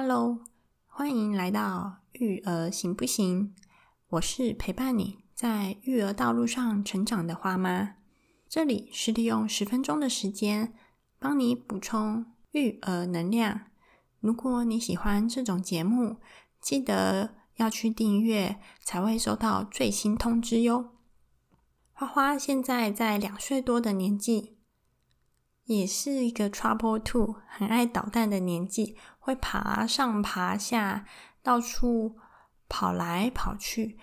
Hello，欢迎来到育儿行不行？我是陪伴你在育儿道路上成长的花妈。这里是利用十分钟的时间，帮你补充育儿能量。如果你喜欢这种节目，记得要去订阅，才会收到最新通知哟。花花现在在两岁多的年纪。也是一个 trouble two，很爱捣蛋的年纪，会爬上爬下，到处跑来跑去，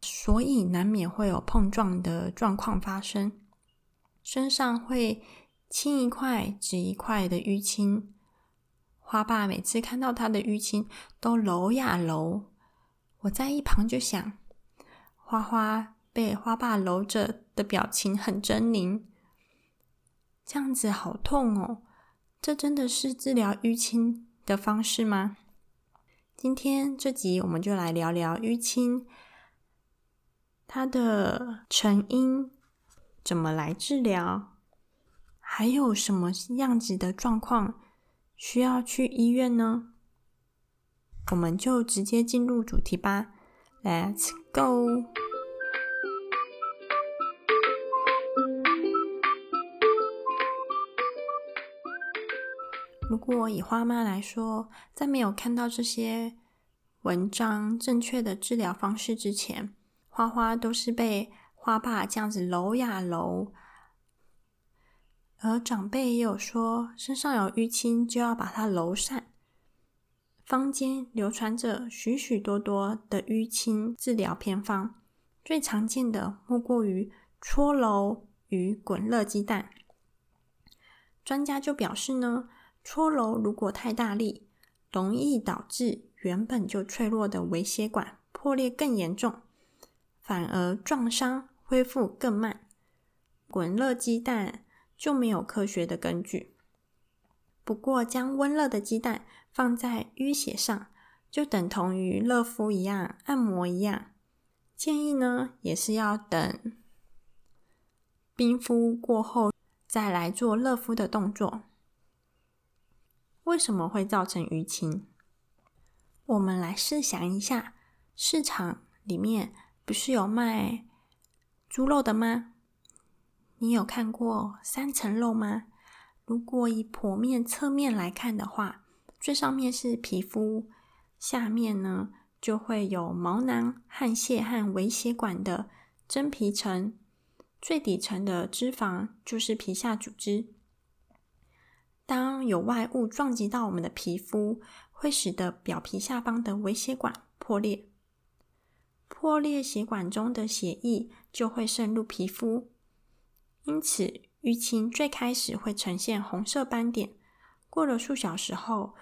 所以难免会有碰撞的状况发生，身上会青一块紫一块的淤青。花爸每次看到他的淤青，都揉呀揉。我在一旁就想，花花被花爸揉着的表情很狰狞。这样子好痛哦！这真的是治疗淤青的方式吗？今天这集我们就来聊聊淤青，它的成因怎么来治疗，还有什么样子的状况需要去医院呢？我们就直接进入主题吧，Let's go！如果以花妈来说，在没有看到这些文章正确的治疗方式之前，花花都是被花爸这样子揉呀揉。而长辈也有说，身上有淤青就要把它揉散。坊间流传着许许多多的淤青治疗偏方，最常见的莫过于搓揉与滚热鸡蛋。专家就表示呢。搓揉如果太大力，容易导致原本就脆弱的微血管破裂更严重，反而撞伤恢复更慢。滚热鸡蛋就没有科学的根据。不过，将温热的鸡蛋放在淤血上，就等同于热敷一样、按摩一样。建议呢，也是要等冰敷过后再来做热敷的动作。为什么会造成淤青？我们来试想一下，市场里面不是有卖猪肉的吗？你有看过三层肉吗？如果以剖面侧面来看的话，最上面是皮肤，下面呢就会有毛囊、汗腺和微血管的真皮层，最底层的脂肪就是皮下组织。当有外物撞击到我们的皮肤，会使得表皮下方的微血管破裂，破裂血管中的血液就会渗入皮肤，因此淤青最开始会呈现红色斑点，过了数小时后，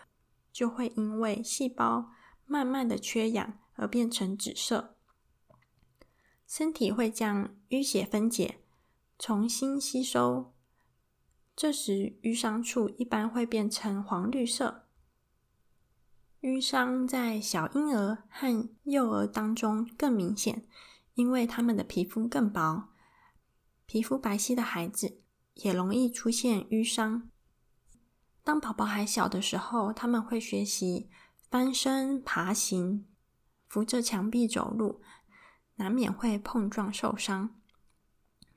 就会因为细胞慢慢的缺氧而变成紫色，身体会将淤血分解，重新吸收。这时，淤伤处一般会变成黄绿色。淤伤在小婴儿和幼儿当中更明显，因为他们的皮肤更薄，皮肤白皙的孩子也容易出现淤伤。当宝宝还小的时候，他们会学习翻身、爬行、扶着墙壁走路，难免会碰撞受伤。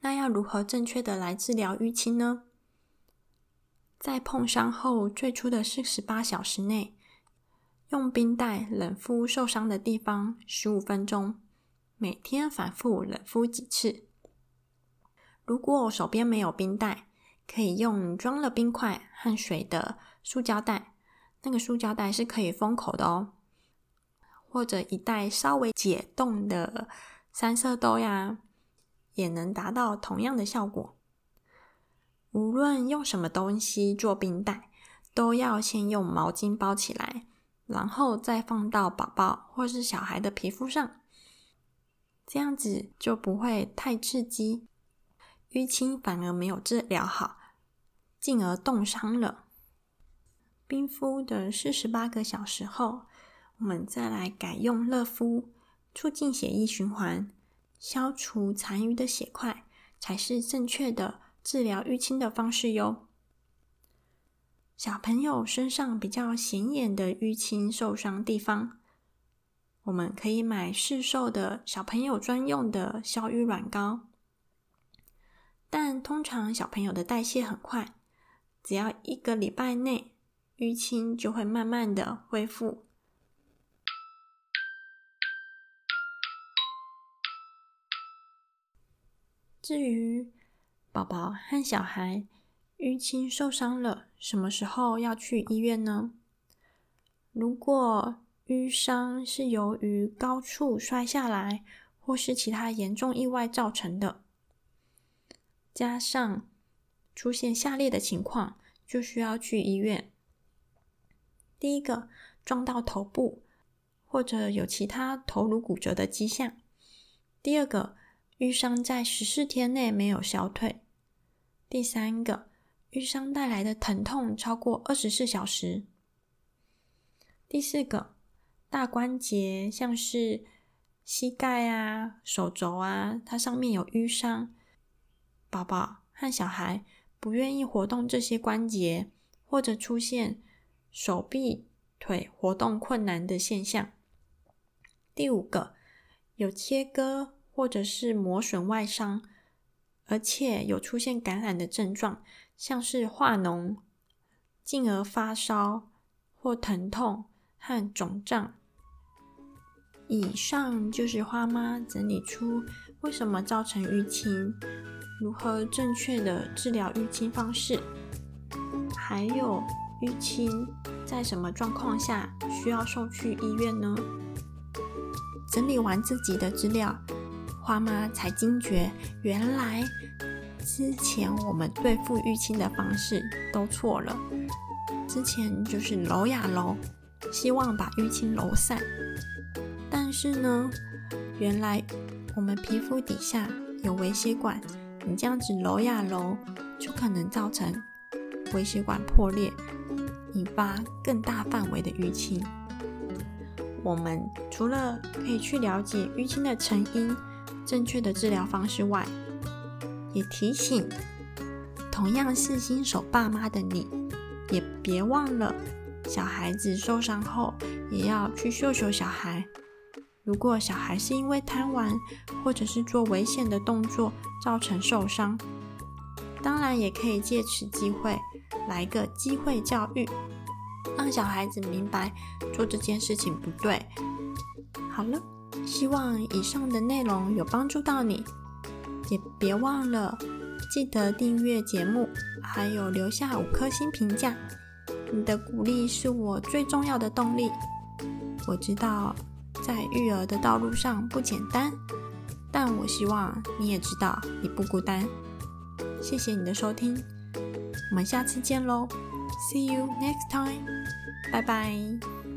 那要如何正确的来治疗淤青呢？在碰伤后最初的四十八小时内，用冰袋冷敷受伤的地方十五分钟，每天反复冷敷几次。如果手边没有冰袋，可以用装了冰块和水的塑胶袋，那个塑胶袋是可以封口的哦。或者一袋稍微解冻的三色豆呀，也能达到同样的效果。无论用什么东西做冰袋，都要先用毛巾包起来，然后再放到宝宝或是小孩的皮肤上，这样子就不会太刺激，淤青反而没有治疗好，进而冻伤了。冰敷的四十八个小时后，我们再来改用热敷，促进血液循环，消除残余的血块，才是正确的。治疗淤青的方式哟。小朋友身上比较显眼的淤青受伤地方，我们可以买市售的小朋友专用的消瘀软膏。但通常小朋友的代谢很快，只要一个礼拜内，淤青就会慢慢的恢复。至于宝宝和小孩，淤青受伤了，什么时候要去医院呢？如果淤伤是由于高处摔下来，或是其他严重意外造成的，加上出现下列的情况，就需要去医院。第一个，撞到头部，或者有其他头颅骨折的迹象；第二个，淤伤在十四天内没有消退；第三个。淤伤带来的疼痛超过二十四小时。第四个，大关节像是膝盖啊、手肘啊，它上面有淤伤，宝宝和小孩不愿意活动这些关节，或者出现手臂、腿活动困难的现象。第五个，有切割或者是磨损外伤，而且有出现感染的症状。像是化脓，进而发烧或疼痛和肿胀。以上就是花妈整理出为什么造成淤青，如何正确的治疗淤青方式，还有淤青在什么状况下需要送去医院呢？整理完自己的资料，花妈才惊觉，原来。之前我们对付淤青的方式都错了。之前就是揉呀揉，希望把淤青揉散。但是呢，原来我们皮肤底下有微血管，你这样子揉呀揉，就可能造成微血管破裂，引发更大范围的淤青。我们除了可以去了解淤青的成因、正确的治疗方式外，也提醒，同样是新手爸妈的你，也别忘了，小孩子受伤后也要去秀秀小孩。如果小孩是因为贪玩或者是做危险的动作造成受伤，当然也可以借此机会来个机会教育，让小孩子明白做这件事情不对。好了，希望以上的内容有帮助到你。也别忘了记得订阅节目，还有留下五颗星评价。你的鼓励是我最重要的动力。我知道在育儿的道路上不简单，但我希望你也知道你不孤单。谢谢你的收听，我们下次见喽！See you next time，拜拜。